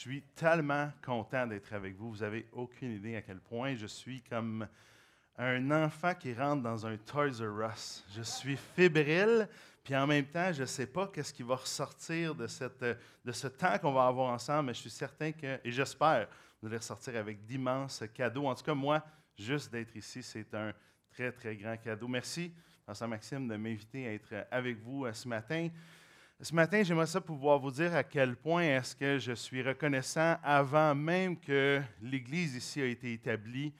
suis tellement content d'être avec vous. Vous n'avez aucune idée à quel point je suis comme un enfant qui rentre dans un Toys R Us. Je suis fébrile, puis en même temps, je ne sais pas qu'est-ce qui va ressortir de, cette, de ce temps qu'on va avoir ensemble, mais je suis certain que, et j'espère, vous allez ressortir avec d'immenses cadeaux. En tout cas, moi, juste d'être ici, c'est un très, très grand cadeau. Merci, Vincent Maxime, de m'inviter à être avec vous euh, ce matin. Ce matin, j'aimerais ça pouvoir vous dire à quel point est-ce que je suis reconnaissant avant même que l'Église ici a été établie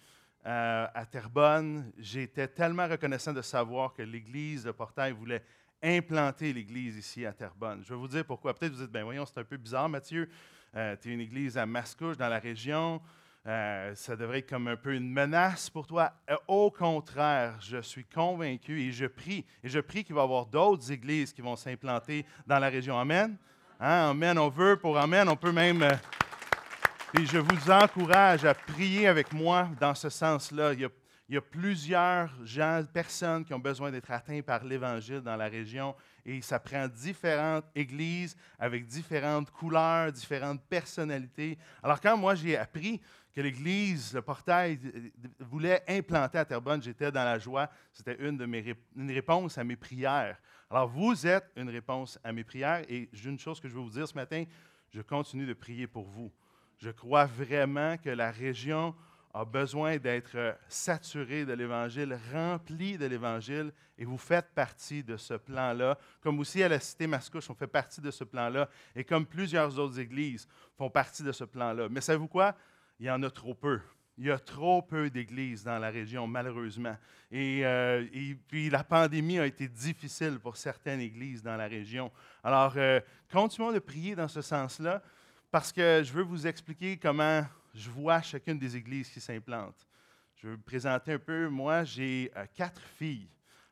euh, à Terrebonne. J'étais tellement reconnaissant de savoir que l'Église de Portail voulait implanter l'Église ici à Terrebonne. Je vais vous dire pourquoi. Peut-être vous dites, ben voyons, c'est un peu bizarre, Mathieu. Euh, tu es une église à Mascouche, dans la région. Euh, ça devrait être comme un peu une menace pour toi. Euh, au contraire, je suis convaincu et je prie. Et je prie qu'il va y avoir d'autres églises qui vont s'implanter dans la région. Amen. Hein? Amen. On veut pour Amen. On peut même. et je vous encourage à prier avec moi dans ce sens-là. Il, il y a plusieurs gens, personnes qui ont besoin d'être atteints par l'Évangile dans la région et ça prend différentes églises avec différentes couleurs, différentes personnalités. Alors quand moi j'ai appris que l'Église, le portail, voulait implanter à Terrebonne, j'étais dans la joie. C'était une de mes une réponse à mes prières. Alors vous êtes une réponse à mes prières et j'ai une chose que je veux vous dire ce matin, je continue de prier pour vous. Je crois vraiment que la région a besoin d'être euh, saturé de l'Évangile, rempli de l'Évangile, et vous faites partie de ce plan-là. Comme aussi à la Cité Mascouche, on fait partie de ce plan-là, et comme plusieurs autres églises font partie de ce plan-là. Mais savez-vous quoi? Il y en a trop peu. Il y a trop peu d'églises dans la région, malheureusement. Et, euh, puis la pandémie a été difficile pour certaines églises dans la région. Alors, euh, continuons de prier dans ce sens-là, parce que je veux vous expliquer comment je vois chacune des églises qui s'implantent. Je vais vous présenter un peu. Moi, j'ai euh, quatre filles.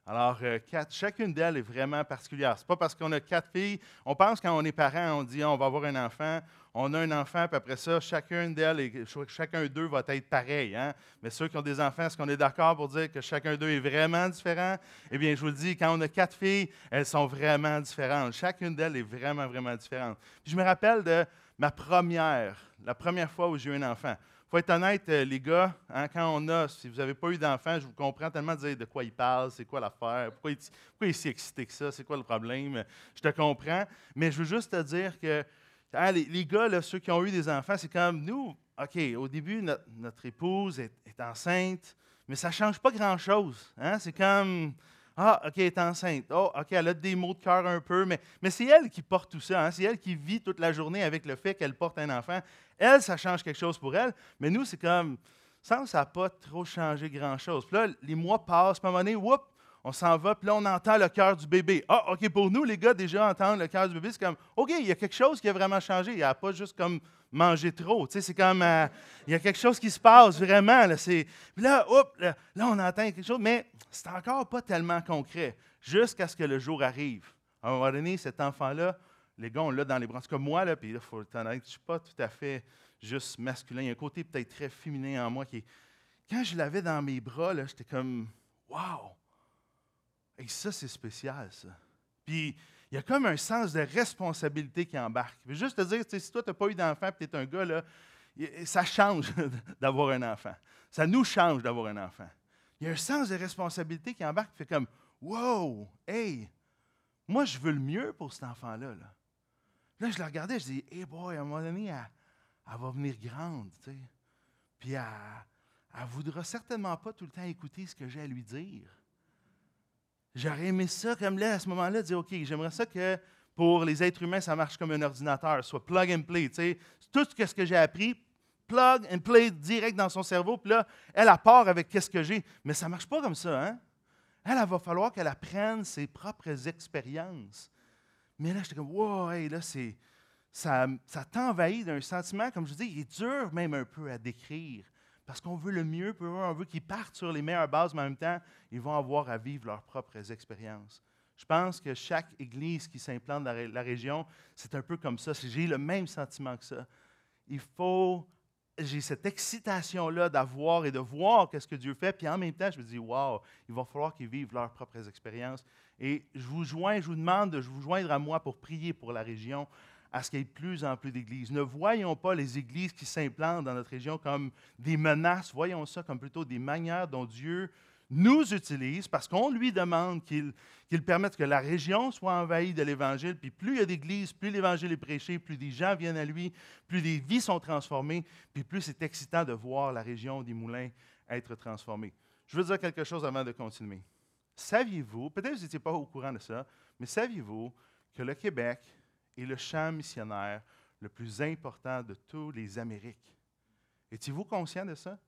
Alors, euh, quatre, chacune d'elles est vraiment particulière. Ce n'est pas parce qu'on a quatre filles. On pense quand on est parent, on dit on va avoir un enfant. On a un enfant, puis après ça, chacune d'elles, chacun d'eux va être pareil. Hein? Mais ceux qui ont des enfants, est-ce qu'on est d'accord pour dire que chacun d'eux est vraiment différent? Eh bien, je vous le dis, quand on a quatre filles, elles sont vraiment différentes. Chacune d'elles est vraiment, vraiment différente. je me rappelle de ma première, la première fois où j'ai eu un enfant. Il faut être honnête, euh, les gars, hein, quand on a, si vous n'avez pas eu d'enfant, je vous comprends tellement de dire de quoi il parle, c'est quoi l'affaire, pourquoi, il, est si excité que ça, c'est quoi le problème. Je te comprends, mais je veux juste te dire que hein, les, gars, ceux qui ont eu des enfants, c'est comme nous, OK, au début, notre, épouse est, enceinte, mais ça ne change pas grand-chose. Hein. C'est comme, ah, OK, elle est enceinte. Oh, OK, elle a des mots de cœur un peu, mais, c'est elle qui porte tout ça. Hein. C'est elle qui vit toute la journée avec le fait qu'elle porte un enfant. Elle, ça change quelque chose pour elle, mais nous, c'est comme, ça n'a pas trop changé grand-chose. Puis là, les mois passent, à un moment donné, whoop, on s'en va, puis là, on entend le cœur du bébé. Ah, OK, pour nous, les gars, déjà entendre le cœur du bébé, c'est comme, OK, il y a quelque chose qui a vraiment changé. Il n'y a pas juste comme manger trop. C'est comme, euh, il y a quelque chose qui se passe vraiment. Là, puis là, là, on entend quelque chose, mais c'est encore pas tellement concret, jusqu'à ce que le jour arrive. À un moment donné, cet enfant-là, les gars, on l'a dans les bras. Comme moi, là, puis il faut être honnête, je ne suis pas tout à fait juste masculin. Il y a un côté peut-être très féminin en moi qui Quand je l'avais dans mes bras, là, j'étais comme, wow! Et ça, c'est spécial, ça. Puis, il y a comme un sens de responsabilité qui embarque. Je veux juste te dire, si toi, tu n'as pas eu d'enfant et tu es un gars, là, ça change d'avoir un enfant. Ça nous change d'avoir un enfant. Il y a un sens de responsabilité qui embarque fait comme Wow, hey, moi, je veux le mieux pour cet enfant-là. Là. je la regardais, je dis Hey boy, à un moment donné, elle, va venir grande. Tu sais. Puis elle ne voudra certainement pas tout le temps écouter ce que j'ai à lui dire. J'aurais aimé ça comme là, à ce moment-là, dire, OK, j'aimerais ça que pour les êtres humains, ça marche comme un ordinateur, soit plug and play. Tout ce que j'ai appris, plug and play direct dans son cerveau, puis là, elle a part avec qu'est-ce que j'ai. Mais ça ne marche pas comme ça. Hein? Elle, elle va falloir qu'elle apprenne ses propres expériences. Mais là, j'étais comme, wow, là, c'est, ça, ça t'envahit d'un sentiment, comme je dis, il est dur même un peu à décrire. Parce qu'on veut le mieux pour eux, on veut qu'ils partent sur les meilleures bases, mais en même temps, ils vont avoir à vivre leurs propres expériences. Je pense que chaque église qui s'implante dans la région, c'est un peu comme ça. J'ai le même sentiment que ça. Il faut, j'ai cette excitation-là d'avoir et de voir qu'est-ce que Dieu fait, puis en même temps, je me dis, wow, il va falloir qu'ils vivent leurs propres expériences. Et je vous joins, je vous demande de vous joindre à moi pour prier pour la région, à ce qu'il y ait de plus en plus d'églises. Ne voyons pas les églises qui s'implantent dans notre région comme des menaces, voyons ça comme plutôt des manières dont Dieu nous utilise parce qu'on lui demande qu'il permette que la région soit envahie de l'Évangile. Puis plus il y a d'églises, plus l'Évangile est prêché, plus des gens viennent à lui, plus des vies sont transformées, puis plus c'est excitant de voir la région des Moulins être transformée. Je veux dire quelque chose avant de continuer. Saviez-vous, peut-être que vous n'étiez pas au courant de ça, mais saviez-vous que le Québec est le champ missionnaire le plus important de tous les Amériques? Étiez-vous conscient de ça?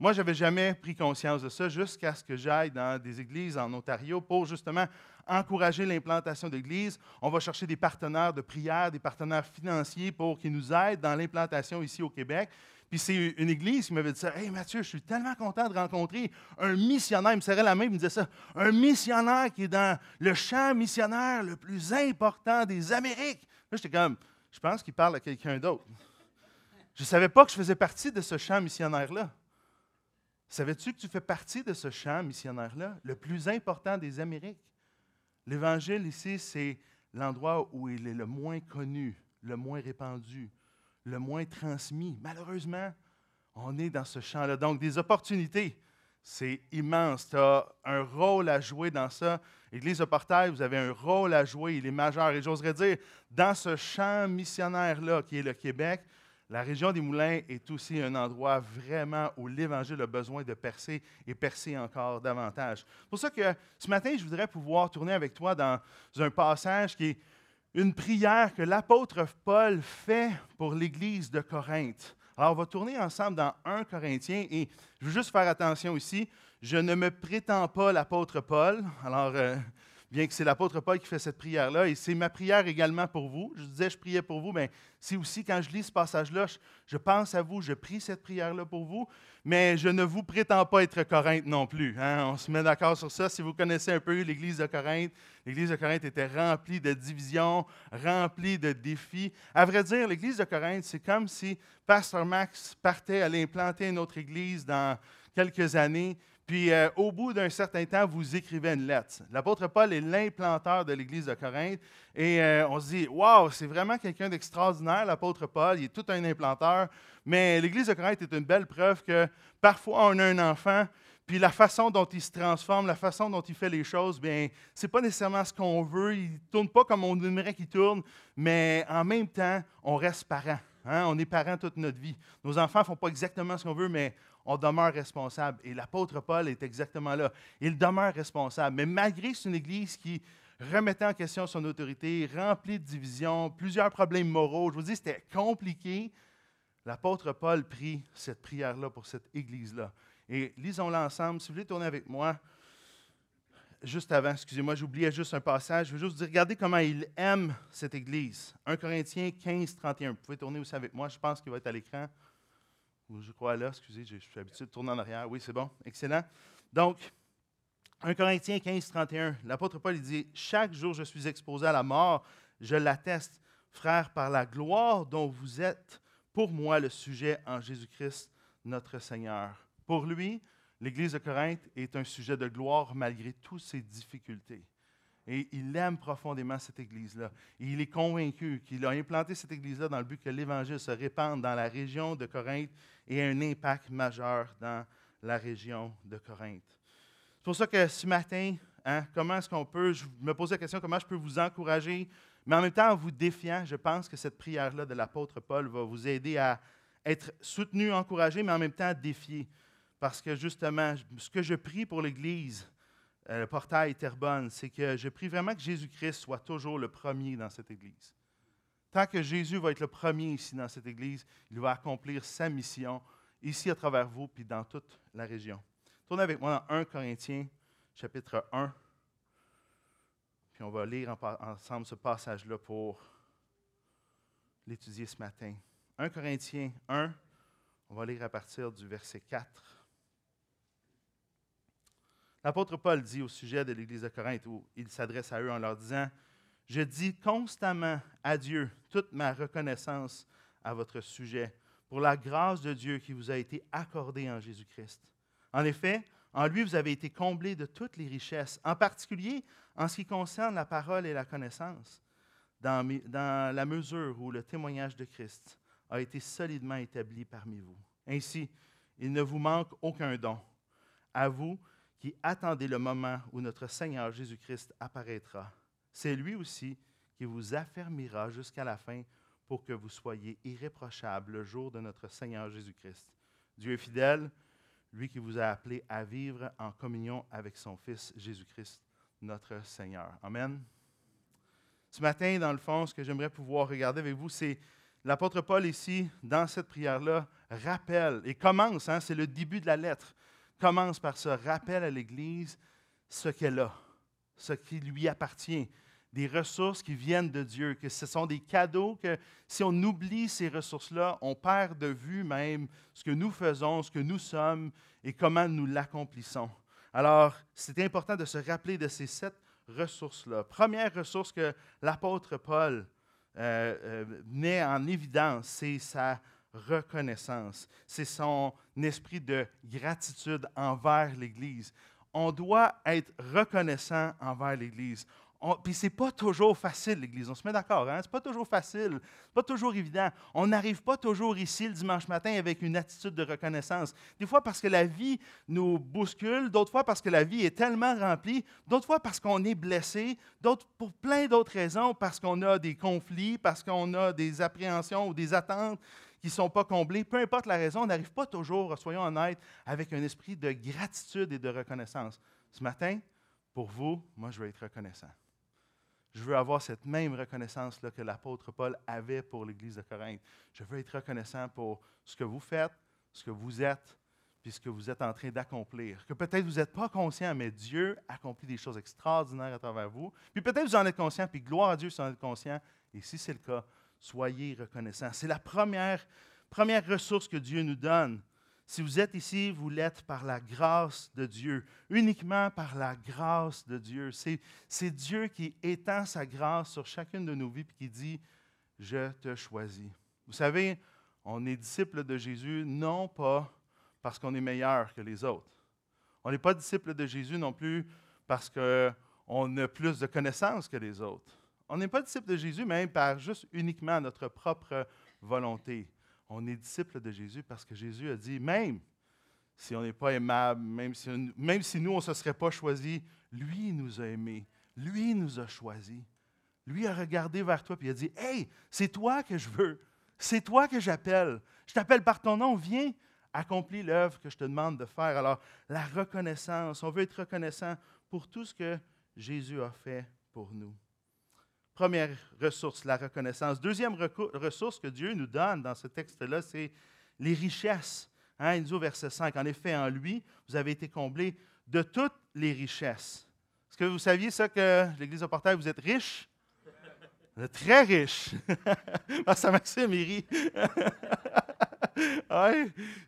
Moi, je n'avais jamais pris conscience de ça jusqu'à ce que j'aille dans des églises en Ontario pour justement encourager l'implantation d'églises. On va chercher des partenaires de prière, des partenaires financiers pour qu'ils nous aident dans l'implantation ici au Québec. Puis c'est une église qui m'avait dit ça. Hey Mathieu, je suis tellement content de rencontrer un missionnaire. Il me serrait la main, il me disait ça. Un missionnaire qui est dans le champ missionnaire le plus important des Amériques. Là, j'étais comme, je pense qu'il parle à quelqu'un d'autre. Je ne savais pas que je faisais partie de ce champ missionnaire-là. Savais-tu que tu fais partie de ce champ missionnaire-là, le plus important des Amériques? L'Évangile ici, c'est l'endroit où il est le moins connu, le moins répandu, le moins transmis. Malheureusement, on est dans ce champ-là. Donc, des opportunités, c'est immense. Tu as un rôle à jouer dans ça. Église de Portail, vous avez un rôle à jouer, il est majeur. Et j'oserais dire, dans ce champ missionnaire-là, qui est le Québec, la région des Moulins est aussi un endroit vraiment où l'Évangile a besoin de percer et percer encore davantage. C'est pour ça que ce matin, je voudrais pouvoir tourner avec toi dans un passage qui est une prière que l'apôtre Paul fait pour l'Église de Corinthe. Alors, on va tourner ensemble dans 1 Corinthiens et je veux juste faire attention ici. Je ne me prétends pas l'apôtre Paul. Alors, euh, bien que c'est l'apôtre Paul qui fait cette prière-là, et c'est ma prière également pour vous. Je disais, je priais pour vous, mais c'est aussi quand je lis ce passage-là, je, pense à vous, je prie cette prière-là pour vous, mais je ne vous prétends pas être Corinthe non plus. Hein. On se met d'accord sur ça. Si vous connaissez un peu l'Église de Corinthe, l'Église de Corinthe était remplie de divisions, remplie de défis. À vrai dire, l'Église de Corinthe, c'est comme si Pasteur Max partait aller implanter une autre Église dans quelques années, puis euh, au bout d'un certain temps, vous écrivez une lettre. L'apôtre Paul est l'implanteur de l'Église de Corinthe. Et euh, on se dit, waouh, c'est vraiment quelqu'un d'extraordinaire, l'apôtre Paul. Il est tout un implanteur. Mais l'Église de Corinthe est une belle preuve que parfois on a un enfant, puis la façon dont il se transforme, la façon dont il fait les choses, bien, c'est pas nécessairement ce qu'on veut. Il ne tourne pas comme on aimerait qu'il tourne, mais en même temps, on reste parent. Hein. On est parents toute notre vie. Nos enfants ne font pas exactement ce qu'on veut, mais on demeure responsable. Et l'apôtre Paul est exactement là. Il demeure responsable. Mais malgré c'est une Église qui remettait en question son autorité, remplie de divisions, plusieurs problèmes moraux, je vous dis, c'était compliqué. L'apôtre Paul prie cette prière-là pour cette Église-là. Et lisons-la ensemble. Si vous voulez tourner avec moi, juste avant, excusez-moi, j'oubliais juste un passage. Je veux juste vous dire, regardez comment il aime cette Église. 1 Corinthiens 15, 31. Vous pouvez tourner aussi avec moi, je pense qu'il va être à l'écran je crois là, excusez, je suis habitué de tourner en arrière. Oui, c'est bon, excellent. Donc, 1 Corinthiens 15, 31, l'apôtre Paul dit Chaque jour je suis exposé à la mort, je l'atteste, frère, par la gloire dont vous êtes pour moi le sujet en Jésus-Christ, notre Seigneur. Pour lui, l'Église de Corinthe est un sujet de gloire malgré toutes ses difficultés. Et il aime profondément cette Église-là. Il est convaincu qu'il a implanté cette Église-là dans le but que l'Évangile se répande dans la région de Corinthe et un impact majeur dans la région de Corinthe. C'est pour ça que ce matin, hein, comment est-ce qu'on peut, je me pose la question, comment je peux vous encourager, mais en même temps en vous défiant, je pense que cette prière-là de l'apôtre Paul va vous aider à être soutenu, encouragé, mais en même temps défié. Parce que justement, ce que je prie pour l'Église, euh, le portail Terrebonne, c'est que je prie vraiment que Jésus-Christ soit toujours le premier dans cette Église. Tant que Jésus va être le premier ici dans cette Église, il va accomplir sa mission ici à travers vous, puis dans toute la région. Tournez avec moi dans 1 Corinthiens, chapitre 1. Puis on va lire ensemble ce passage-là pour l'étudier ce matin. 1 Corinthiens 1, on va lire à partir du verset 4. L'apôtre Paul dit au sujet de l'Église de Corinthe, où il s'adresse à eux en leur disant, Je dis constamment à Dieu toute ma reconnaissance à votre sujet pour la grâce de Dieu qui vous a été accordée en Jésus-Christ. En effet, en lui, vous avez été comblés de toutes les richesses, en particulier en ce qui concerne la parole et la connaissance. dans, dans la mesure où le témoignage de Christ a été solidement établi parmi vous. Ainsi, il ne vous manque aucun don. À vous qui attendez le moment où notre Seigneur Jésus-Christ apparaîtra. C'est lui aussi qui vous affermira jusqu'à la fin pour que vous soyez irréprochables le jour de notre Seigneur Jésus-Christ. Dieu est fidèle, lui qui vous a appelé à vivre en communion avec son Fils Jésus-Christ, notre Seigneur. Amen. Ce matin, dans le fond, ce que j'aimerais pouvoir regarder avec vous, c'est l'apôtre Paul ici, dans cette prière-là, rappelle et commence, hein, c'est le début de la lettre, commence par ce rappel à l'Église ce qu'elle a, ce qui lui appartient, des ressources qui viennent de Dieu, que ce sont des cadeaux que si on oublie ces ressources-là, on perd de vue même ce que nous faisons, ce que nous sommes et comment nous l'accomplissons. Alors, c'est important de se rappeler de ces sept ressources-là. Première ressource que l'apôtre Paul euh, euh, met en évidence, c'est sa reconnaissance, c'est son esprit de gratitude envers l'Église. On doit être reconnaissant envers l'Église. Puis c'est pas toujours facile, l'Église. On se met d'accord, hein? C'est pas toujours facile, c'est pas toujours évident. On n'arrive pas toujours ici le dimanche matin avec une attitude de reconnaissance. Des fois parce que la vie nous bouscule, d'autres fois parce que la vie est tellement remplie, d'autres fois parce qu'on est blessé, d'autres pour plein d'autres raisons, parce qu'on a des conflits, parce qu'on a des appréhensions ou des attentes qui ne sont pas comblées. Peu importe la raison, on n'arrive pas toujours, soyons honnêtes, avec un esprit de gratitude et de reconnaissance. Ce matin, pour vous, moi, je veux être reconnaissant je veux avoir cette même reconnaissance-là que l'apôtre Paul avait pour l'Église de Corinthe. Je veux être reconnaissant pour ce que vous faites, ce que vous êtes, puis ce que vous êtes en train d'accomplir. Que peut-être vous n'êtes pas conscient, mais Dieu accomplit des choses extraordinaires à travers vous. Puis peut-être vous en êtes conscient, puis gloire à Dieu si vous en êtes conscient. Et si c'est le cas, soyez reconnaissants. C'est la première, première ressource que Dieu nous donne si vous êtes ici, vous l'êtes par la grâce de Dieu, uniquement par la grâce de Dieu. C'est Dieu qui étend sa grâce sur chacune de nos vies et qui dit, je te choisis. Vous savez, on est disciple de Jésus non pas parce qu'on est meilleur que les autres. On n'est pas disciple de Jésus non plus parce qu'on a plus de connaissances que les autres. On n'est pas disciple de Jésus même par juste uniquement notre propre volonté on est disciple de Jésus parce que Jésus a dit, même si on n'est pas aimable, même si, nous, on ne se serait pas choisi, lui nous a aimés, lui nous a choisis. Lui a regardé vers toi et a dit, Hey, c'est toi que je veux, c'est toi que j'appelle. Je t'appelle par ton nom, viens, accomplis l'œuvre que je te demande de faire. Alors, la reconnaissance, on veut être reconnaissant pour tout ce que Jésus a fait pour nous. Première ressource, la reconnaissance. Deuxième ressource que Dieu nous donne dans ce texte-là, c'est les richesses. Hein, il nous dit au verset 5, En effet, en lui, vous avez été comblés de toutes les richesses. Est-ce que vous saviez ça que l'Église au portail, vous êtes riche? Très riche. ça Maxime, il.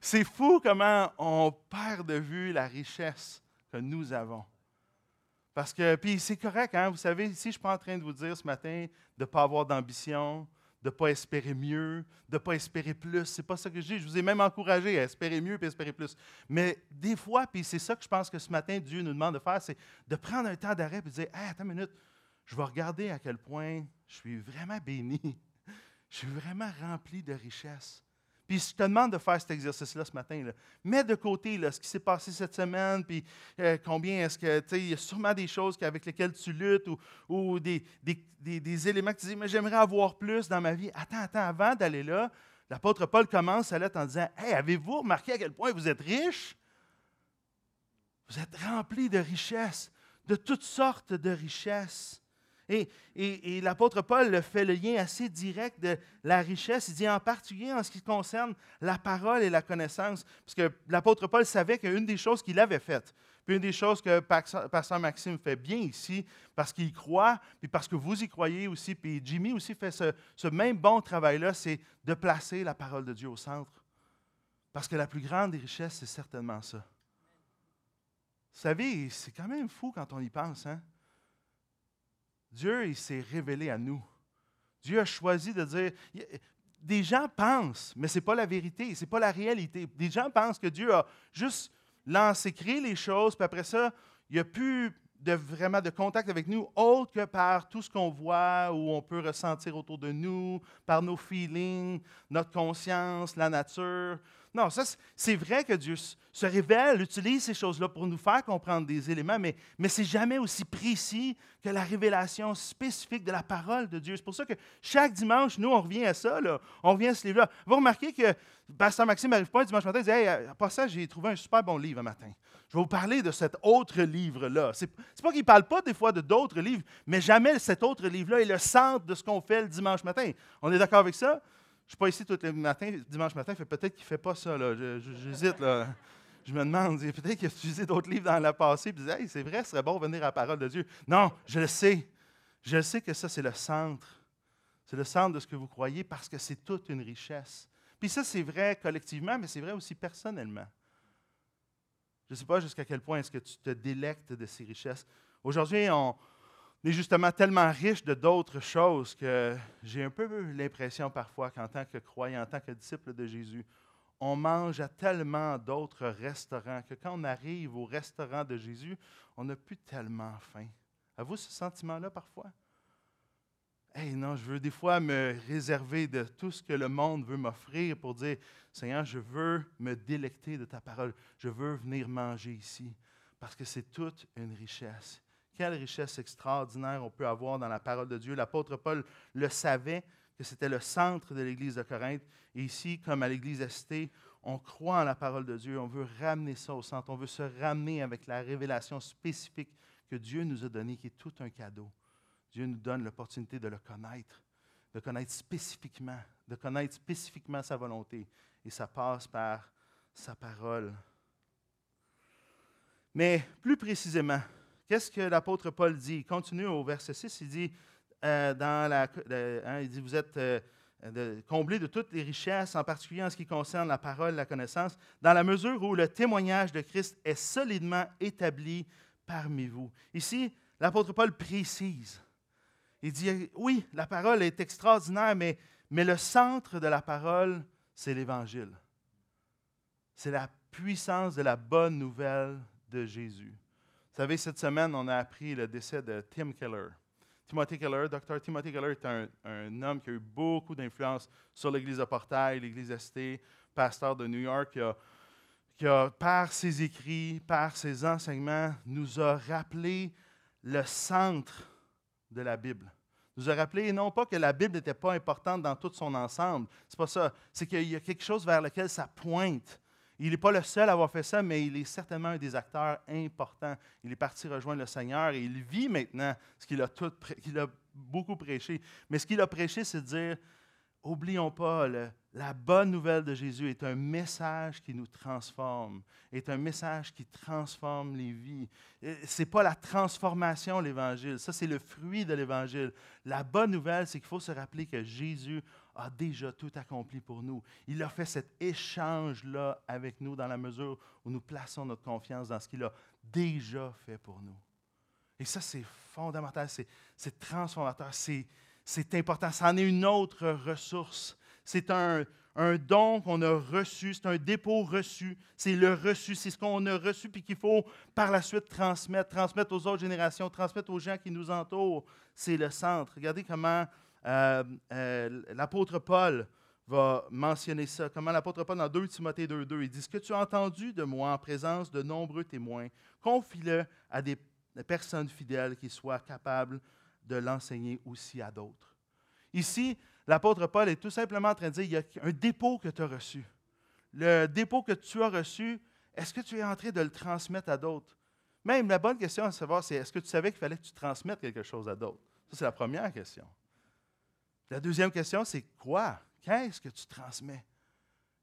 C'est fou comment on perd de vue la richesse que nous avons. Parce que, puis c'est correct, hein? vous savez, ici, je ne suis pas en train de vous dire ce matin de ne pas avoir d'ambition, de ne pas espérer mieux, de ne pas espérer plus. Ce n'est pas ça que je dis. Je vous ai même encouragé à espérer mieux et espérer plus. Mais des fois, puis c'est ça que je pense que ce matin, Dieu nous demande de faire, c'est de prendre un temps d'arrêt et de dire hey, Attends une minute, je vais regarder à quel point je suis vraiment béni. Je suis vraiment rempli de richesses. Puis je te demande de faire cet exercice-là ce matin. Là. Mets de côté là, ce qui s'est passé cette semaine, puis euh, combien est-ce que, tu sais, il y a sûrement des choses avec lesquelles tu luttes ou, des, éléments que tu dis, mais j'aimerais avoir plus dans ma vie. Attends, attends, avant d'aller là, l'apôtre Paul commence sa lettre en disant, Hey, avez-vous remarqué à quel point vous êtes riche? Vous êtes remplis de richesses, de toutes sortes de richesses. Et, l'apôtre Paul fait le lien assez direct de la richesse. Il dit en particulier en ce qui concerne la parole et la connaissance, parce que l'apôtre Paul savait qu'une des choses qu'il avait faites, puis une des choses que Pasteur Maxime fait bien ici, parce qu'il croit, puis parce que vous y croyez aussi, puis Jimmy aussi fait ce, ce même bon travail-là, c'est de placer la parole de Dieu au centre. Parce que la plus grande des richesses, c'est certainement ça. Vous savez, c'est quand même fou quand on y pense. Hein? Dieu, il s'est révélé à nous. Dieu a choisi de dire. Des gens pensent, mais ce n'est pas la vérité, ce n'est pas la réalité. Des gens pensent que Dieu a juste lancé, créé les choses, puis après ça, il a pu de vraiment de contact avec nous autre que par tout ce qu'on voit ou on peut ressentir autour de nous, par nos feelings, notre conscience, la nature. Non, ça, c'est vrai que Dieu se révèle, utilise ces choses-là pour nous faire comprendre des éléments, mais, mais ce n'est jamais aussi précis que la révélation spécifique de la parole de Dieu. C'est pour ça que chaque dimanche, nous, on revient à ça, on revient à ce livre-là. Vous remarquez que Pasteur Maxime n'arrive pas un dimanche matin et dit Hey, à part ça, j'ai trouvé un super bon livre un matin. Je vais vous parler de cet autre livre-là. Ce n'est pas qu'il ne parle pas des fois de d'autres livres, mais jamais cet autre livre-là est le centre de ce qu'on fait le dimanche matin. On est d'accord avec ça? Je ne suis pas ici tous les matins, dimanche matin, peut-être qu'il ne fait pas ça. J'hésite. Là. Je me demande, peut-être qu'il a utilisé d'autres livres dans le passé et dit hey, c'est vrai, ce serait bon de venir à la parole de Dieu. Non, je le sais. Je sais que ça, c'est le centre. C'est le centre de ce que vous croyez parce que c'est toute une richesse. Puis ça, c'est vrai collectivement, mais c'est vrai aussi personnellement. Je ne sais pas jusqu'à quel point est-ce que tu te délectes de ces richesses. Aujourd'hui, on, est justement tellement riche de d'autres choses que j'ai un peu l'impression parfois qu'en tant que croyant, en tant que disciple de Jésus, on mange à tellement d'autres restaurants que quand on arrive au restaurant de Jésus, on n'a plus tellement faim. Avez-vous ce sentiment-là parfois? Hey, non, je veux des fois me réserver de tout ce que le monde veut m'offrir pour dire Seigneur, je veux me délecter de ta parole. Je veux venir manger ici parce que c'est toute une richesse. Quelle richesse extraordinaire on peut avoir dans la parole de Dieu. L'apôtre Paul le savait que c'était le centre de l'Église de Corinthe. Et ici, comme à l'Église ST, on croit en la parole de Dieu. On veut ramener ça au centre. On veut se ramener avec la révélation spécifique que Dieu nous a donnée, qui est tout un cadeau. Dieu nous donne l'opportunité de le connaître, de connaître spécifiquement, de connaître spécifiquement sa volonté. Et ça passe par sa parole. Mais plus précisément, qu'est-ce que l'apôtre Paul dit? Il continue au verset 6, il dit, euh, dans la, hein, il dit Vous êtes euh, comblés de toutes les richesses, en particulier en ce qui concerne la parole, la connaissance, dans la mesure où le témoignage de Christ est solidement établi parmi vous. Ici, l'apôtre Paul précise il dit, oui, la parole est extraordinaire, mais, mais le centre de la parole, c'est l'Évangile. C'est la puissance de la bonne nouvelle de Jésus. Savez, cette semaine, on a appris le décès de Tim Keller. Timothy Keller, docteur Timothy Keller est un, un homme qui a eu beaucoup d'influence sur l'Église de Portail, l'Église ST, pasteur de New York, qui a, qui a, par ses écrits, par ses enseignements, nous a rappelé le centre de la Bible. Nous a rappelé non pas que la Bible n'était pas importante dans tout son ensemble, c'est pas ça, c'est qu'il y a quelque chose vers lequel ça pointe. Il n'est pas le seul à avoir fait ça, mais il est certainement un des acteurs importants. Il est parti rejoindre le Seigneur et il vit maintenant ce qu'il a, beaucoup prêché. Mais ce qu'il a prêché, c'est de dire, oublions pas, la bonne nouvelle de Jésus est un message qui nous transforme, est un message qui transforme les vies. Ce n'est pas la transformation, l'Évangile, ça c'est le fruit de l'Évangile. La bonne nouvelle, c'est qu'il faut se rappeler que Jésus a déjà tout accompli pour nous. Il a fait cet échange-là avec nous dans la mesure où nous plaçons notre confiance dans ce qu'il a déjà fait pour nous. Et ça, c'est fondamental, c'est transformateur, c'est important. C'en est une autre ressource. C'est un, don qu'on a reçu, c'est un dépôt reçu, c'est le reçu, c'est ce qu'on a reçu puis qu'il faut par la suite transmettre, transmettre aux autres générations, transmettre aux gens qui nous entourent. C'est le centre. Regardez comment euh, euh, l'apôtre Paul va mentionner ça, comment l'apôtre Paul dans 2 Timothée 2.2, il dit, ce que tu as entendu de moi en présence de nombreux témoins, confie-le à des personnes fidèles qui soient capables de l'enseigner aussi à d'autres. Ici, l'apôtre Paul est tout simplement en train de dire, il y a un dépôt que tu as reçu. Le dépôt que tu as reçu, est-ce que tu es en train de le transmettre à d'autres? Même la bonne question à savoir, c'est est-ce que tu savais qu'il fallait que tu transmettes quelque chose à d'autres? Ça, c'est la première question. La deuxième question, c'est quoi? Qu'est-ce que tu transmets?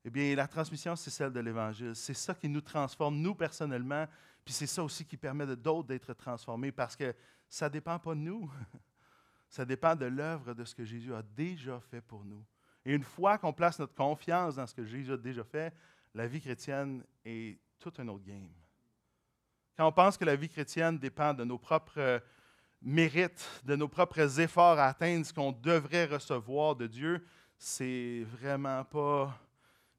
Eh bien, la transmission, c'est celle de l'Évangile. C'est ça qui nous transforme, nous personnellement, puis c'est ça aussi qui permet de d'autres d'être transformés parce que ça ne dépend pas de nous. Ça dépend de l'œuvre de ce que Jésus a déjà fait pour nous. Et une fois qu'on place notre confiance dans ce que Jésus a déjà fait, la vie chrétienne est tout un autre game. Quand on pense que la vie chrétienne dépend de nos propres mérites, de nos propres efforts à atteindre ce qu'on devrait recevoir de Dieu, c'est vraiment pas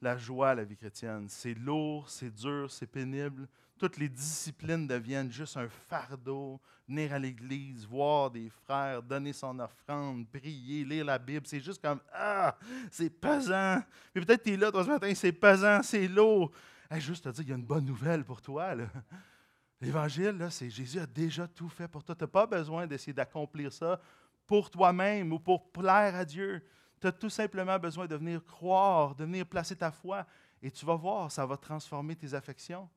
la joie, la vie chrétienne. C'est lourd, c'est dur, c'est pénible. Toutes les disciplines deviennent juste un fardeau. Venir à l'église, voir des frères, donner son offrande, prier, lire la Bible, c'est juste comme Ah, c'est pesant. Puis peut-être tu es là toi ce matin, c'est pesant, c'est lourd. juste te dire, il y a une bonne nouvelle pour toi. L'Évangile, c'est Jésus a déjà tout fait pour toi. Tu n'as pas besoin d'essayer d'accomplir ça pour toi-même ou pour plaire à Dieu. Tu as tout simplement besoin de venir croire, de venir placer ta foi. Et tu vas voir, ça va transformer tes affections.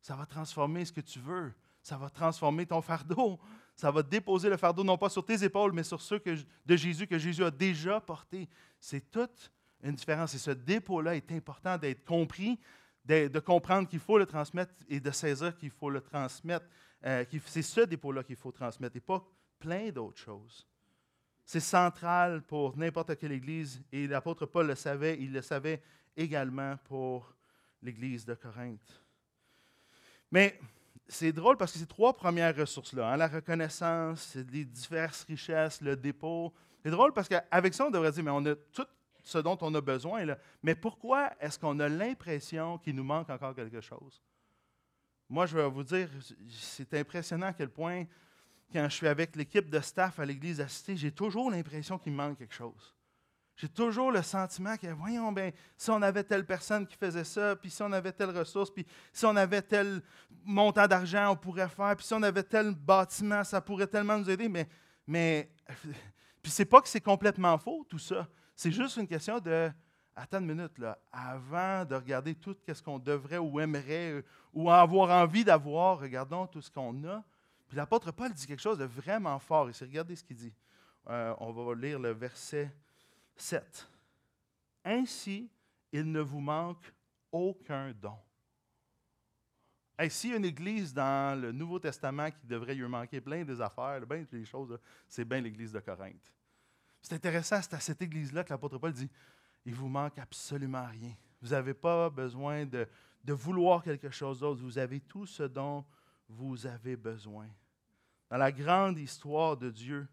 Ça va transformer ce que tu veux. Ça va transformer ton fardeau. Ça va déposer le fardeau non pas sur tes épaules, mais sur ceux de Jésus que Jésus a déjà porté. C'est toute une différence. Et ce dépôt-là est important d'être compris, de, comprendre qu'il faut le transmettre et de saisir qu'il faut le transmettre. Euh, c'est ce dépôt-là qu'il faut transmettre et pas plein d'autres choses. C'est central pour n'importe quelle Église et l'apôtre Paul le savait, il le savait également pour l'Église de Corinthe. Mais c'est drôle parce que ces trois premières ressources-là, hein, la reconnaissance, les diverses richesses, le dépôt, c'est drôle parce qu'avec ça, on devrait dire, mais on a tout ce dont on a besoin, là. mais pourquoi est-ce qu'on a l'impression qu'il nous manque encore quelque chose? Moi, je vais vous dire, c'est impressionnant à quel point quand je suis avec l'équipe de staff à l'église assistée, j'ai toujours l'impression qu'il me manque quelque chose. J'ai toujours le sentiment que, voyons, ben, si on avait telle personne qui faisait ça, puis si on avait telle ressource, puis si on avait tel montant d'argent, on pourrait faire, puis si on avait tel bâtiment, ça pourrait tellement nous aider. Mais, mais puis c'est pas que c'est complètement faux, tout ça. C'est juste une question de, attends une minute, là, avant de regarder tout ce qu'on devrait ou aimerait euh, ou avoir envie d'avoir, regardons tout ce qu'on a, puis l'apôtre Paul dit quelque chose de vraiment fort ici. Regardez ce qu'il dit. Euh, on va lire le verset 7. Ainsi, il ne vous manque aucun don. S'il y a une église dans le Nouveau Testament qui devrait lui manquer plein des affaires, bien des choses, c'est bien l'église de Corinthe. C'est intéressant, c'est à cette église-là que l'apôtre Paul dit il vous manque absolument rien. Vous n'avez pas besoin de, de vouloir quelque chose d'autre. Vous avez tout ce dont vous avez besoin. Dans la grande histoire de Dieu,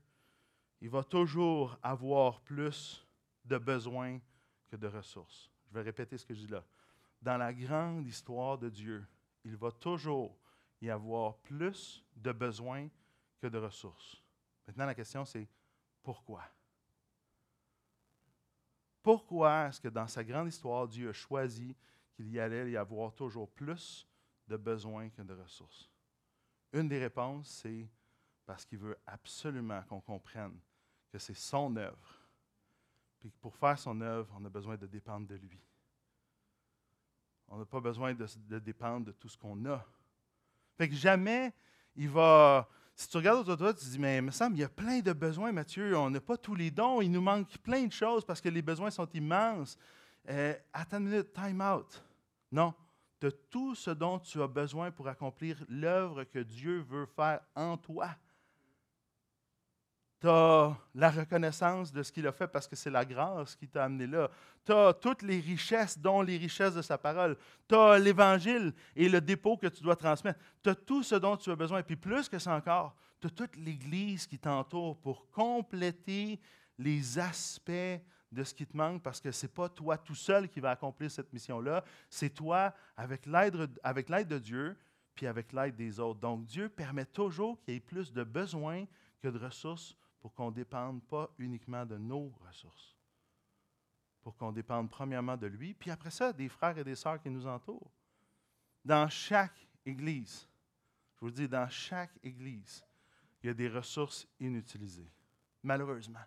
il va toujours avoir plus de besoins que de ressources. Je vais répéter ce que je dis là. Dans la grande histoire de Dieu, il va toujours y avoir plus de besoins que de ressources. Maintenant, la question, c'est pourquoi? Pourquoi est-ce que dans sa grande histoire, Dieu a choisi qu'il y allait y avoir toujours plus de besoins que de ressources? Une des réponses, c'est parce qu'il veut absolument qu'on comprenne que c'est son œuvre. Puis pour faire son œuvre, on a besoin de dépendre de lui. On n'a pas besoin de, dépendre de tout ce qu'on a. Fait que jamais il va. Si tu regardes autour de toi, tu te dis, mais il me semble, il y a plein de besoins, Mathieu. On n'a pas tous les dons. Il nous manque plein de choses parce que les besoins sont immenses. Euh, attends une minute, time out. Non. De tout ce dont tu as besoin pour accomplir l'œuvre que Dieu veut faire en toi tu as la reconnaissance de ce qu'il a fait parce que c'est la grâce qui t'a amené là. Tu as toutes les richesses, dont les richesses de sa parole. Tu as l'Évangile et le dépôt que tu dois transmettre. Tu as tout ce dont tu as besoin. Et puis plus que ça encore, tu as toute l'Église qui t'entoure pour compléter les aspects de ce qui te manque parce que ce n'est pas toi tout seul qui va accomplir cette mission-là. C'est toi avec l'aide, avec l'aide de Dieu puis avec l'aide des autres. Donc Dieu permet toujours qu'il y ait plus de besoins que de ressources pour qu'on ne dépende pas uniquement de nos ressources, pour qu'on dépende premièrement de lui, puis après ça, des frères et des sœurs qui nous entourent. Dans chaque église, je vous dis, dans chaque église, il y a des ressources inutilisées, malheureusement.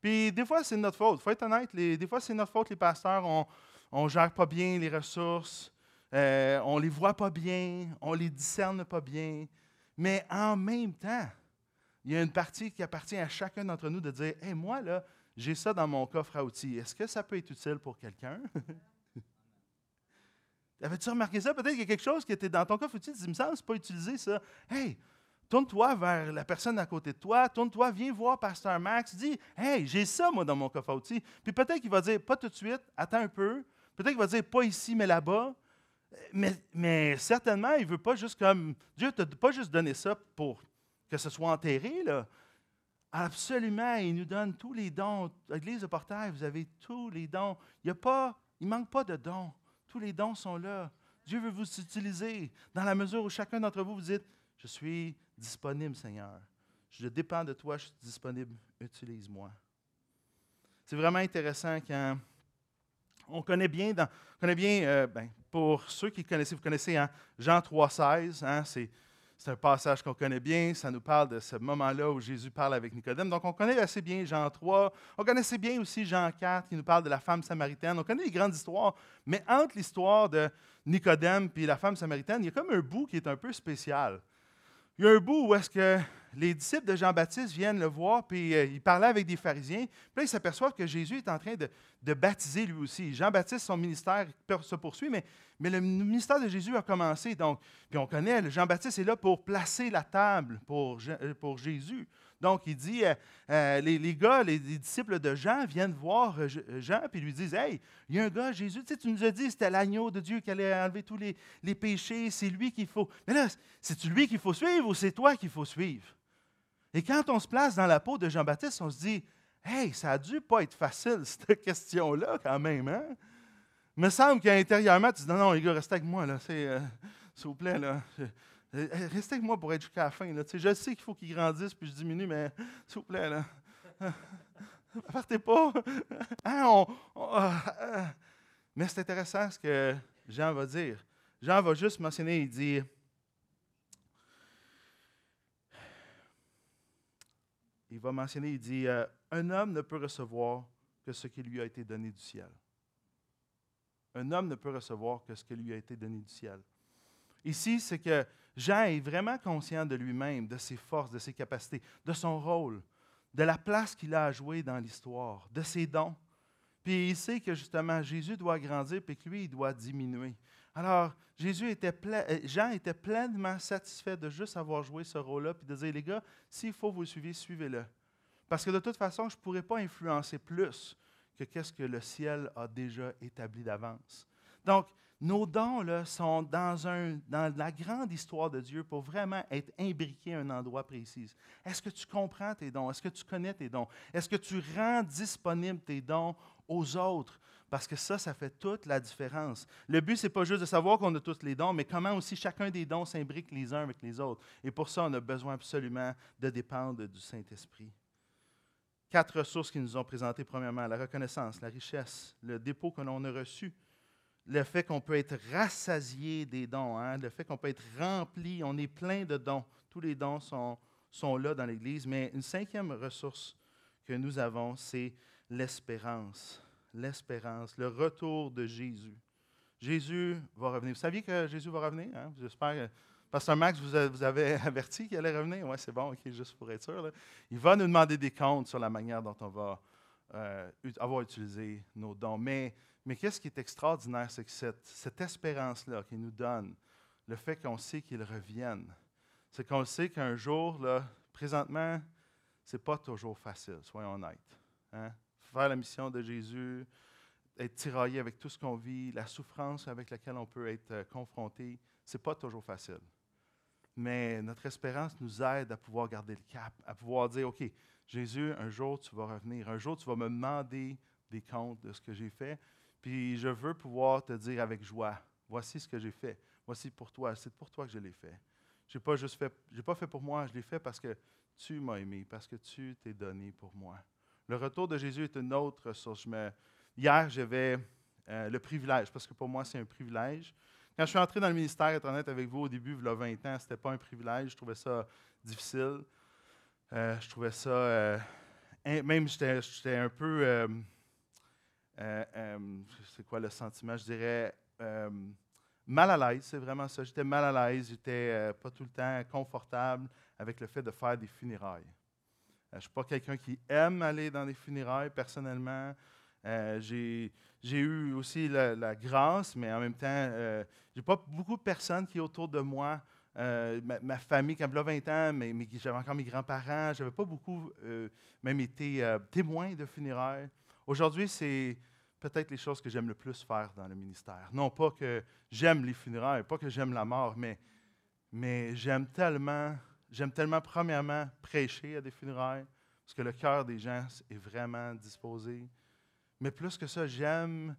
Puis des fois, c'est notre faute. Il faut être honnête, des fois, c'est notre faute, les pasteurs. On ne gère pas bien les ressources, euh, on ne les voit pas bien, on ne les discerne pas bien. Mais en même temps, il y a une partie qui appartient à chacun d'entre nous de dire Hé, moi, là, j'ai ça dans mon coffre à outils. Est-ce que ça peut être utile pour quelqu'un? Avais-tu remarqué ça? Peut-être qu'il y a quelque chose qui était dans ton coffre à outils. Tu me semble, pas utilisé ça. Hey, tourne-toi vers la personne à côté de toi. Tourne-toi, viens voir Pasteur Max. Dis, hey, j'ai ça, moi, dans mon coffre à outils. Puis peut-être qu'il va dire, pas tout de suite, attends un peu. Peut-être qu'il va dire, pas ici, mais là-bas. Mais, mais certainement, il ne veut pas juste comme. Dieu ne t'a pas juste donné ça pour que ce soit enterré, là. Absolument, il nous donne tous les dons. L'Église de Portail, vous avez tous les dons. Il ne manque pas de dons. Tous les dons sont là. Dieu veut vous utiliser dans la mesure où chacun d'entre vous vous dites, je suis disponible, Seigneur. Je dépends de toi, je suis disponible. Utilise-moi. C'est vraiment intéressant quand on connaît bien, dans, euh, ben, pour ceux qui connaissent, vous connaissez hein, Jean 3,16, hein, c'est, c'est un passage qu'on connaît bien, ça nous parle de ce moment-là où Jésus parle avec Nicodème. Donc on connaît assez bien Jean 3, on connaissait bien aussi Jean 4 qui nous parle de la femme samaritaine, on connaît les grandes histoires, mais entre l'histoire de Nicodème et la femme samaritaine, il y a comme un bout qui est un peu spécial. Il y a un bout où est-ce que les disciples de Jean-Baptiste viennent le voir, puis euh, il parlait avec des pharisiens. Puis là, ils s'aperçoivent que Jésus est en train de, baptiser lui aussi. Jean-Baptiste, son ministère se poursuit, mais, mais, le ministère de Jésus a commencé. Donc, puis on connaît, Jean-Baptiste est là pour placer la table pour, euh, pour Jésus. Donc, il dit, euh, euh, les, gars, les, disciples de Jean viennent voir Jean, puis lui disent, Hey, il y a un gars, Jésus, tu, tu nous as dit c'était l'agneau de Dieu qui allait enlever tous les, les péchés, c'est lui qu'il faut. Mais là, c'est-tu lui qu'il faut suivre ou c'est toi qu'il faut suivre? Et quand on se place dans la peau de Jean-Baptiste, on se dit, Hey, ça a dû pas être facile, cette question-là, quand même, hein? Il me semble qu'intérieurement, tu dis, non, non, les gars, restez avec moi, là, s'il vous plaît, là. Euh, euh, restez avec moi pour être jusqu'à la fin. Là. Je sais qu'il faut qu'il grandisse puis je diminue, mais s'il vous plaît, là. Partez pas. Hein, euh, mais c'est intéressant ce que Jean va dire. Jean va juste mentionner, il dit, il va mentionner, il dit, un homme ne peut recevoir que ce qui lui a été donné du ciel. Un homme ne peut recevoir que ce qui lui a été donné du ciel. Ici, c'est que Jean est vraiment conscient de lui-même, de ses forces, de ses capacités, de son rôle, de la place qu'il a à jouer dans l'histoire, de ses dons. Puis il sait que justement Jésus doit grandir et que lui, il doit diminuer. Alors, Jésus était euh, Jean était pleinement satisfait de juste avoir joué ce rôle-là, puis de dire, les gars, s'il faut vous suivre, suivez-le. Parce que de toute façon, je ne pourrais pas influencer plus que qu'est-ce que le ciel a déjà établi d'avance. Donc, nos dons là, sont dans, dans la grande histoire de Dieu pour vraiment être imbriqués à un endroit précis. Est-ce que tu comprends tes dons? Est-ce que tu connais tes dons? Est-ce que tu rends disponibles tes dons aux autres? Parce que ça, ça fait toute la différence. Le but, ce n'est pas juste de savoir qu'on a tous les dons, mais comment aussi chacun des dons s'imbrique les uns avec les autres. Et pour ça, on a besoin absolument de dépendre du Saint-Esprit. Quatre ressources qui nous ont présentées, premièrement, la reconnaissance, la richesse, le dépôt que l'on a reçu, le fait qu'on peut être rassasié des dons, hein, le fait qu'on peut être rempli, on est plein de dons. Tous les dons sont, sont là dans l'Église. Mais une cinquième ressource que nous avons, c'est l'espérance. L'espérance, le retour de Jésus. Jésus va revenir. Vous saviez que Jésus va revenir? Hein? J'espère que Pasteur Max vous, avez averti qu'il allait revenir. Oui, c'est bon, OK, juste pour être sûr. Il va nous demander des comptes sur la manière dont on va euh, avoir utilisé nos dons. Mais mais qu'est-ce qui est extraordinaire, c'est que cette, espérance-là qu'il nous donne, le fait qu'on sait qu'il revienne, c'est qu'on sait qu'un jour, là, présentement, ce n'est pas toujours facile, soyons honnêtes. Hein? Faire la mission de Jésus, être tiraillé avec tout ce qu'on vit, la souffrance avec laquelle on peut être euh, confronté, ce n'est pas toujours facile. Mais notre espérance nous aide à pouvoir garder le cap, à pouvoir dire, OK, Jésus, un jour tu vas revenir, un jour tu vas me demander des comptes de ce que j'ai fait, puis je veux pouvoir te dire avec joie, voici ce que j'ai fait. Voici pour toi. C'est pour toi que je l'ai fait. Je n'ai pas juste fait, pas fait pour moi, je l'ai fait parce que tu m'as aimé, parce que tu t'es donné pour moi. Le retour de Jésus est une autre source. hier, j'avais euh, le privilège, parce que pour moi, c'est un privilège. Quand je suis entré dans le ministère, être honnête avec vous, au début, il y a 20 ans, ce n'était pas un privilège. Je trouvais ça difficile. Euh, je trouvais ça. Euh, même, j'étais un peu euh, euh, c'est quoi le sentiment? Je dirais euh, mal à l'aise, c'est vraiment ça. J'étais mal à l'aise, j'étais pas tout le temps confortable avec le fait de faire des funérailles. Je ne suis pas quelqu'un qui aime aller dans des funérailles personnellement. j'ai eu aussi la, grâce, mais en même temps, j'ai pas beaucoup de personnes qui autour de moi. ma, famille, quand j'avais 20 ans, mais, j'avais encore mes grands-parents, j'avais pas beaucoup même été témoin de funérailles. Aujourd'hui, c'est peut-être les choses que j'aime le plus faire dans le ministère. Non pas que j'aime les funérailles, pas que j'aime la mort, mais j'aime tellement, j'aime tellement premièrement prêcher à des funérailles, parce que le cœur des gens est vraiment disposé. Mais plus que ça, j'aime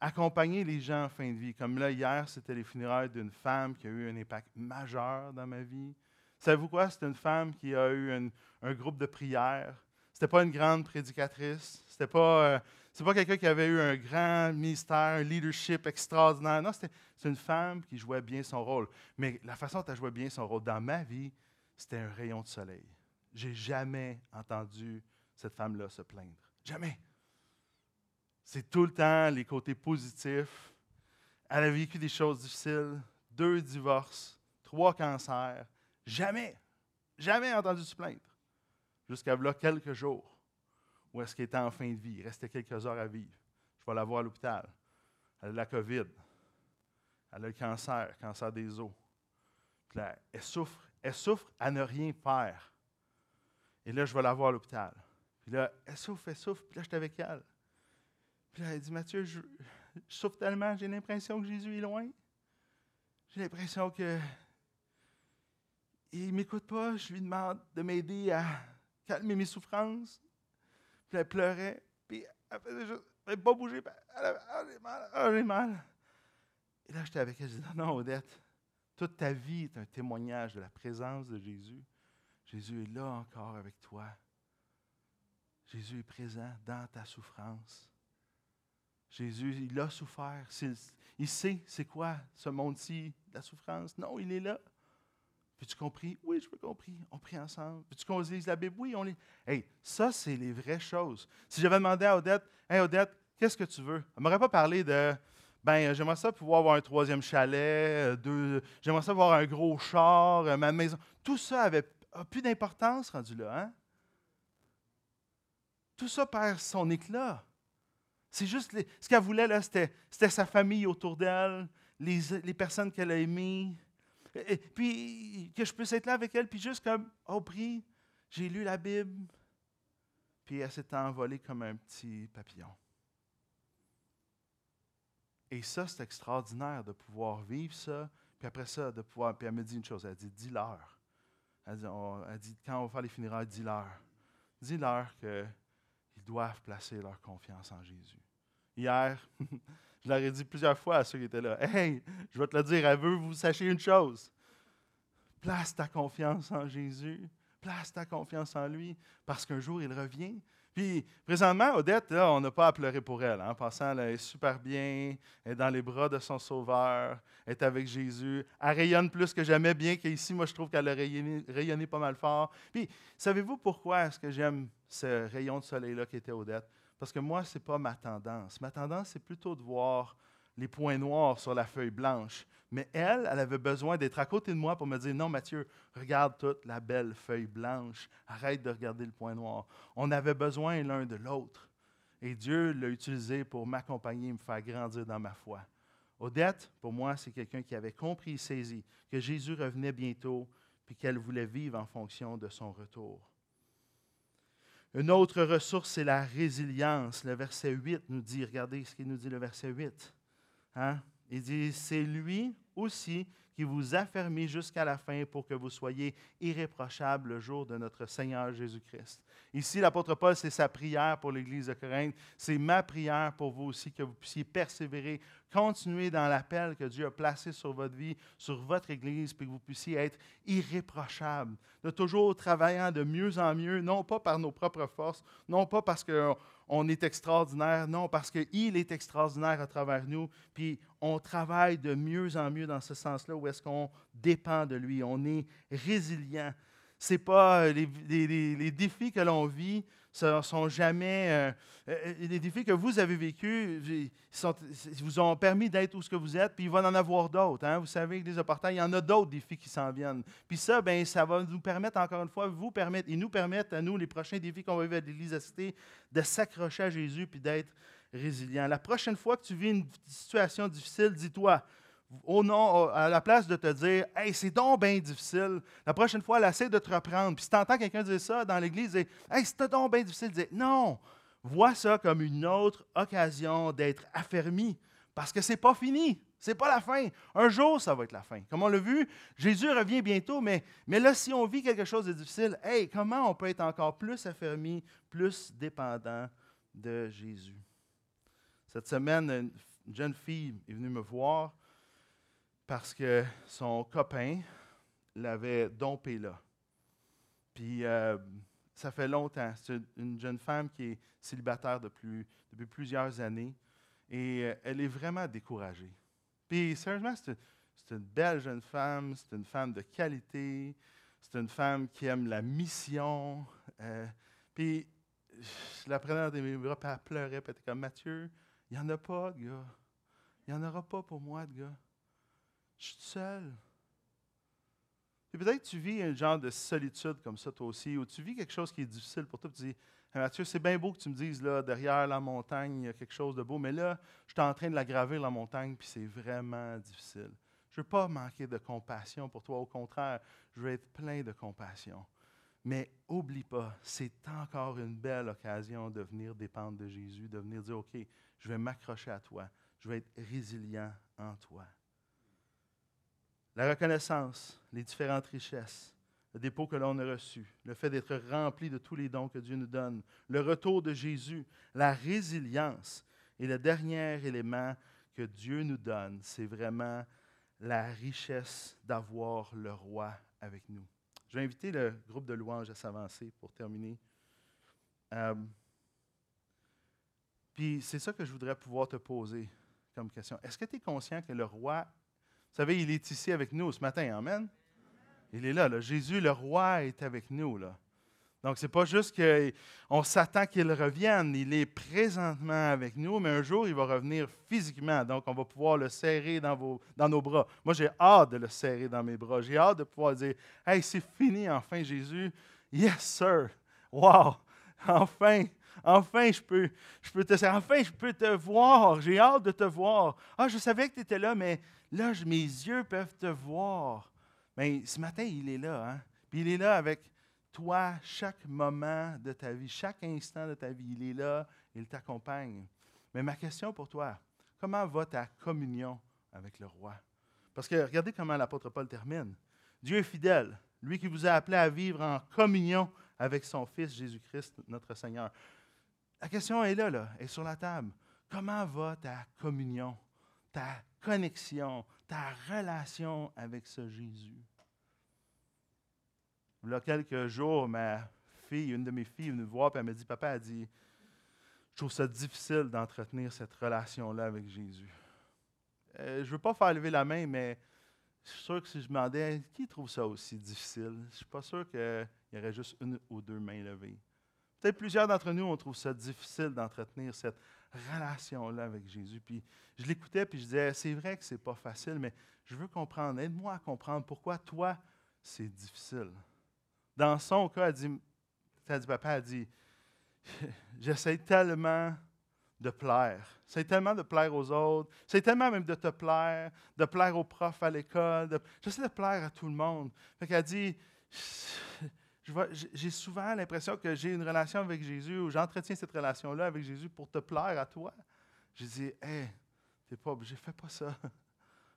accompagner les gens en fin de vie. Comme là, hier, c'était les funérailles d'une femme qui a eu un impact majeur dans ma vie. Savez-vous quoi? C'était une femme qui a eu un, groupe de prière. C'était pas une grande prédicatrice. C'était pas, euh, pas quelqu'un qui avait eu un grand ministère, un leadership extraordinaire. Non, c'était une femme qui jouait bien son rôle. Mais la façon dont elle jouait bien son rôle dans ma vie, c'était un rayon de soleil. J'ai jamais entendu cette femme-là se plaindre. Jamais. C'est tout le temps les côtés positifs. Elle a vécu des choses difficiles, deux divorces, trois cancers. Jamais, jamais entendu se plaindre. Jusqu'à là quelques jours où est-ce qu'elle était en fin de vie. Il restait quelques heures à vivre. Je vais la voir à l'hôpital. Elle a la COVID. Elle a le cancer, cancer des os. elle souffre. Elle souffre à ne rien faire. Et là, je vais la voir à l'hôpital. Puis là, elle souffre, elle souffre. Puis là, j'étais avec elle. Puis là, elle dit Mathieu, je, souffre tellement, j'ai l'impression que Jésus est loin. J'ai l'impression que. Il ne m'écoute pas. Je lui demande de m'aider à calmer mes souffrances. Puis elle pleurait. Puis elle faisait juste. Elle pas bouger. Elle avait, mal. Elle mal. Et là, j'étais avec elle. Je dis Non, Odette, toute ta vie est un témoignage de la présence de Jésus. Jésus est là encore avec toi. Jésus est présent dans ta souffrance. Jésus, il a souffert. Il sait c'est quoi ce monde-ci, la souffrance. Non, il est là. Peux-tu compris? Oui, je peux compris. On prie ensemble. Peux-tu qu'on lise la Bible? Oui, on lit. Hey, ça, c'est les vraies choses. Si j'avais demandé à Odette, Hey, Odette, qu'est-ce que tu veux? Elle ne m'aurait pas parlé de, ben, j'aimerais ça pouvoir avoir un troisième chalet, euh, deux, j'aimerais ça avoir un gros char, euh, ma maison. Tout ça avait plus d'importance rendu là. Hein? Tout ça perd son éclat. C'est juste ce qu'elle voulait, là, c'était, sa famille autour d'elle, les, personnes qu'elle a aimées. Et, puis que je puisse être là avec elle, puis juste comme, oh, prie, j'ai lu la Bible. Puis elle s'est envolée comme un petit papillon. Et ça, c'est extraordinaire de pouvoir vivre ça. Puis après ça, de pouvoir. Puis elle me dit une chose, elle dit, dis-leur. Elle dit, elle dit, quand on va faire les funérailles, dis-leur. Dis-leur que doivent placer leur confiance en Jésus. Hier, je leur ai dit plusieurs fois à ceux qui étaient là, Hey, je vais te le dire, elle veut vous sachiez une chose. Place ta confiance en Jésus. Place ta confiance en lui, parce qu'un jour, il revient. Puis, présentement, Odette, là, on n'a pas à pleurer pour elle. Hein. En passant, elle est super bien, elle est dans les bras de son Sauveur, elle est avec Jésus. Elle rayonne plus que jamais, bien qu'ici, moi, je trouve qu'elle a rayonné, rayonné, pas mal fort. Puis, savez-vous pourquoi est-ce que j'aime ce rayon de soleil-là qui était Odette? Parce que moi, ce n'est pas ma tendance. Ma tendance, c'est plutôt de voir les points noirs sur la feuille blanche. Mais elle, elle avait besoin d'être à côté de moi pour me dire Non, Mathieu, regarde toute la belle feuille blanche. Arrête de regarder le point noir. On avait besoin l'un de l'autre. Et Dieu l'a utilisé pour m'accompagner, me faire grandir dans ma foi. Odette, pour moi, c'est quelqu'un qui avait compris et saisi que Jésus revenait bientôt, puis qu'elle voulait vivre en fonction de son retour. Une autre ressource, c'est la résilience. Le verset 8 nous dit, regardez ce qu'il nous dit le verset 8. Hein? Il dit, c'est lui aussi qui vous affermit jusqu'à la fin pour que vous soyez irréprochables le jour de notre Seigneur Jésus-Christ. Ici, l'apôtre Paul, c'est sa prière pour l'Église de Corinthe. C'est ma prière pour vous aussi, que vous puissiez persévérer, continuer dans l'appel que Dieu a placé sur votre vie, sur votre Église, puis que vous puissiez être irréprochables, de toujours travaillant de mieux en mieux, non pas par nos propres forces, non pas parce qu'on est extraordinaire, non, parce qu'il est extraordinaire à travers nous, puis on travaille de mieux en mieux dans ce sens-là, où est-ce qu'on dépend de lui, on est résilient. C'est pas euh, les, défis que l'on vit ne sont jamais euh, euh, les défis que vous avez vécus vous ont permis d'être où ce que vous êtes, puis il va en avoir d'autres. Hein. Vous savez que les opportuns, il y en a d'autres défis qui s'en viennent. Puis ça, ben, ça va nous permettre, encore une fois, vous permettre, et nous permettre à nous, les prochains défis qu'on va vivre à l'Église Cité, de s'accrocher à Jésus puis d'être résilient. La prochaine fois que tu vis une situation difficile, dis-toi, au nom, à la place de te dire Hey, c'est donc bien difficile, la prochaine fois, elle essaie de te reprendre. Puis si tu entends quelqu'un dire ça dans l'Église, Hey, c'est donc bien difficile, dis Non, vois ça comme une autre occasion d'être affermi. Parce que ce n'est pas fini. Ce n'est pas la fin. Un jour, ça va être la fin. Comme on l'a vu, Jésus revient bientôt, mais, mais là, si on vit quelque chose de difficile, hey, comment on peut être encore plus affermi, plus dépendant de Jésus? Cette semaine, une jeune fille est venue me voir parce que son copain l'avait dompé là. Puis euh, ça fait longtemps. C'est une jeune femme qui est célibataire depuis, plusieurs années et euh, elle est vraiment découragée. Puis sérieusement, c'est une belle jeune femme, c'est une femme de qualité, c'est une femme qui aime la mission. Euh, puis je la prenais dans mes bras, puis elle pleurait, puis elle était comme Mathieu, il n'y en a pas de gars. Il n'y en aura pas pour moi de gars. Je suis seul. Et peut-être que tu vis un genre de solitude comme ça, toi aussi, ou tu vis quelque chose qui est difficile pour toi, tu dis Mathieu, c'est bien beau que tu me dises, là, derrière la montagne, il y a quelque chose de beau, mais là, je suis en train de la gravir, la montagne, puis c'est vraiment difficile. Je ne veux pas manquer de compassion pour toi. Au contraire, je veux être plein de compassion. Mais oublie pas, c'est encore une belle occasion de venir dépendre de Jésus, de venir dire, OK, je vais m'accrocher à toi, je vais être résilient en toi. La reconnaissance, les différentes richesses, le dépôt que l'on a reçu, le fait d'être rempli de tous les dons que Dieu nous donne, le retour de Jésus, la résilience. Et le dernier élément que Dieu nous donne, c'est vraiment la richesse d'avoir le roi avec nous. Je vais inviter le groupe de louanges à s'avancer pour terminer. Euh, puis c'est ça que je voudrais pouvoir te poser comme question. Est-ce que tu es conscient que le roi, vous savez, il est ici avec nous ce matin, Amen? Il est là, là. Jésus, le roi, est avec nous. Là. Donc, ce n'est pas juste qu'on s'attend qu'il revienne. Il est présentement avec nous, mais un jour, il va revenir physiquement. Donc, on va pouvoir le serrer dans, vos, dans nos bras. Moi, j'ai hâte de le serrer dans mes bras. J'ai hâte de pouvoir dire Hey, c'est fini, enfin, Jésus. Yes, sir. Wow. Enfin, enfin, je peux, je peux te Enfin, je peux te voir. J'ai hâte de te voir. Ah, je savais que tu étais là, mais là, mes yeux peuvent te voir. Mais ce matin, il est là. Hein? Puis il est là avec toi, chaque moment de ta vie, chaque instant de ta vie, il est là, il t'accompagne. Mais ma question pour toi, comment va ta communion avec le roi? Parce que regardez comment l'apôtre Paul termine. Dieu est fidèle, lui qui vous a appelé à vivre en communion avec son Fils Jésus-Christ, notre Seigneur. La question est là, là, est sur la table. Comment va ta communion, ta connexion, ta relation avec ce Jésus? Il y a quelques jours, ma fille, une de mes filles, est venue me voir et elle m'a dit Papa, a dit Je trouve ça difficile d'entretenir cette relation-là avec Jésus. Euh, je ne veux pas faire lever la main, mais je suis sûr que si je demandais qui trouve ça aussi difficile, je ne suis pas sûr qu'il y aurait juste une ou deux mains levées. Peut-être plusieurs d'entre nous, on trouve ça difficile d'entretenir cette relation-là avec Jésus. Puis je l'écoutais, puis je disais, c'est vrai que ce n'est pas facile, mais je veux comprendre. Aide-moi à comprendre pourquoi toi, c'est difficile. Dans son cas, elle dit, elle dit papa, a dit, j'essaie tellement de plaire. J'essaie tellement de plaire aux autres. J'essaie tellement même de te plaire, de plaire aux profs à l'école. J'essaie de plaire à tout le monde. Fait qu'elle dit, j'ai souvent l'impression que j'ai une relation avec Jésus ou j'entretiens cette relation-là avec Jésus pour te plaire à toi. Je dis, hé, t'es pas obligé, fais pas ça.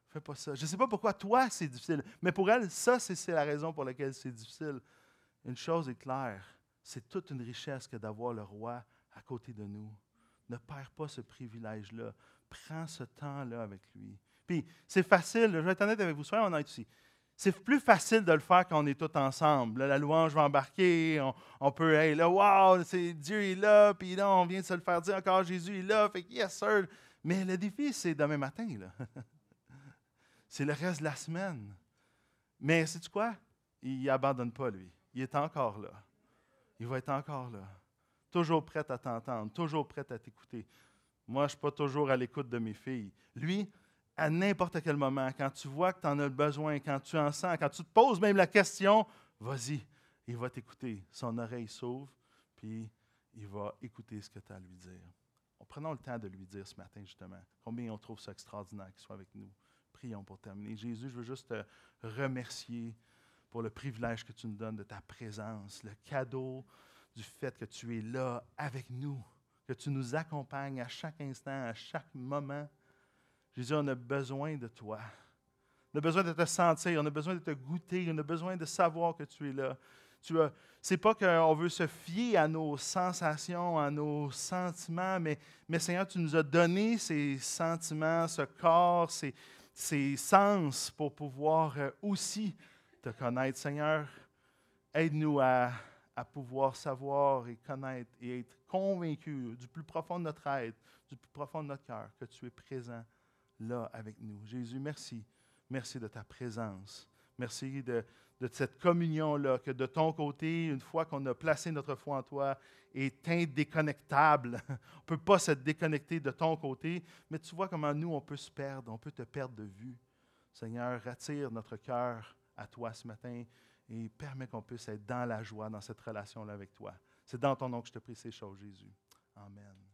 Fais pas ça. Je ne sais pas pourquoi toi c'est difficile, mais pour elle, ça, c'est la raison pour laquelle c'est difficile une chose est claire, c'est toute une richesse que d'avoir le roi à côté de nous. Ne perds pas ce privilège-là. Prends ce temps-là avec lui. Puis, c'est facile, je vais être honnête avec vous, soyons honnêtes ici. C'est plus facile de le faire quand on est tous ensemble. la louange va embarquer, on, peut, hey, là, wow, c'est Dieu est là, puis là, on vient de se le faire dire encore, Jésus est là, fait que yes, sir. Mais le défi, c'est demain matin, là. c'est le reste de la semaine. Mais, sais-tu quoi? Il n'abandonne pas, lui il est encore là. Il va être encore là. Toujours prêt à t'entendre, toujours prêt à t'écouter. Moi, je ne suis pas toujours à l'écoute de mes filles. Lui, à n'importe quel moment, quand tu vois que tu en as besoin, quand tu en sens, quand tu te poses même la question, vas-y, il va t'écouter. Son oreille s'ouvre, puis il va écouter ce que tu as à lui dire. Prenons le temps de lui dire ce matin, justement, combien on trouve ça extraordinaire qu'il soit avec nous. Prions pour terminer. Jésus, je veux juste te remercier pour le privilège que tu nous donnes de ta présence, le cadeau du fait que tu es là avec nous, que tu nous accompagnes à chaque instant, à chaque moment. Jésus, on a besoin de toi. On a besoin de te sentir, on a besoin de te goûter, on a besoin de savoir que tu es là. As, c'est pas qu'on veut se fier à nos sensations, à nos sentiments, mais, Seigneur, tu nous as donné ces sentiments, ce corps, ces, ces sens pour pouvoir euh, aussi te connaître. Seigneur, aide-nous à, à pouvoir savoir et connaître et être convaincus du plus profond de notre être, du plus profond de notre cœur, que tu es présent là avec nous. Jésus, merci. Merci de ta présence. Merci de, cette communion-là, que de ton côté, une fois qu'on a placé notre foi en toi, est indéconnectable. On ne peut pas se déconnecter de ton côté, mais tu vois comment nous, on peut se perdre, on peut te perdre de vue. Seigneur, attire notre cœur à toi ce matin et permets qu'on puisse être dans la joie, dans cette relation-là avec toi. C'est dans ton nom que je te prie ces choses, Jésus. Amen.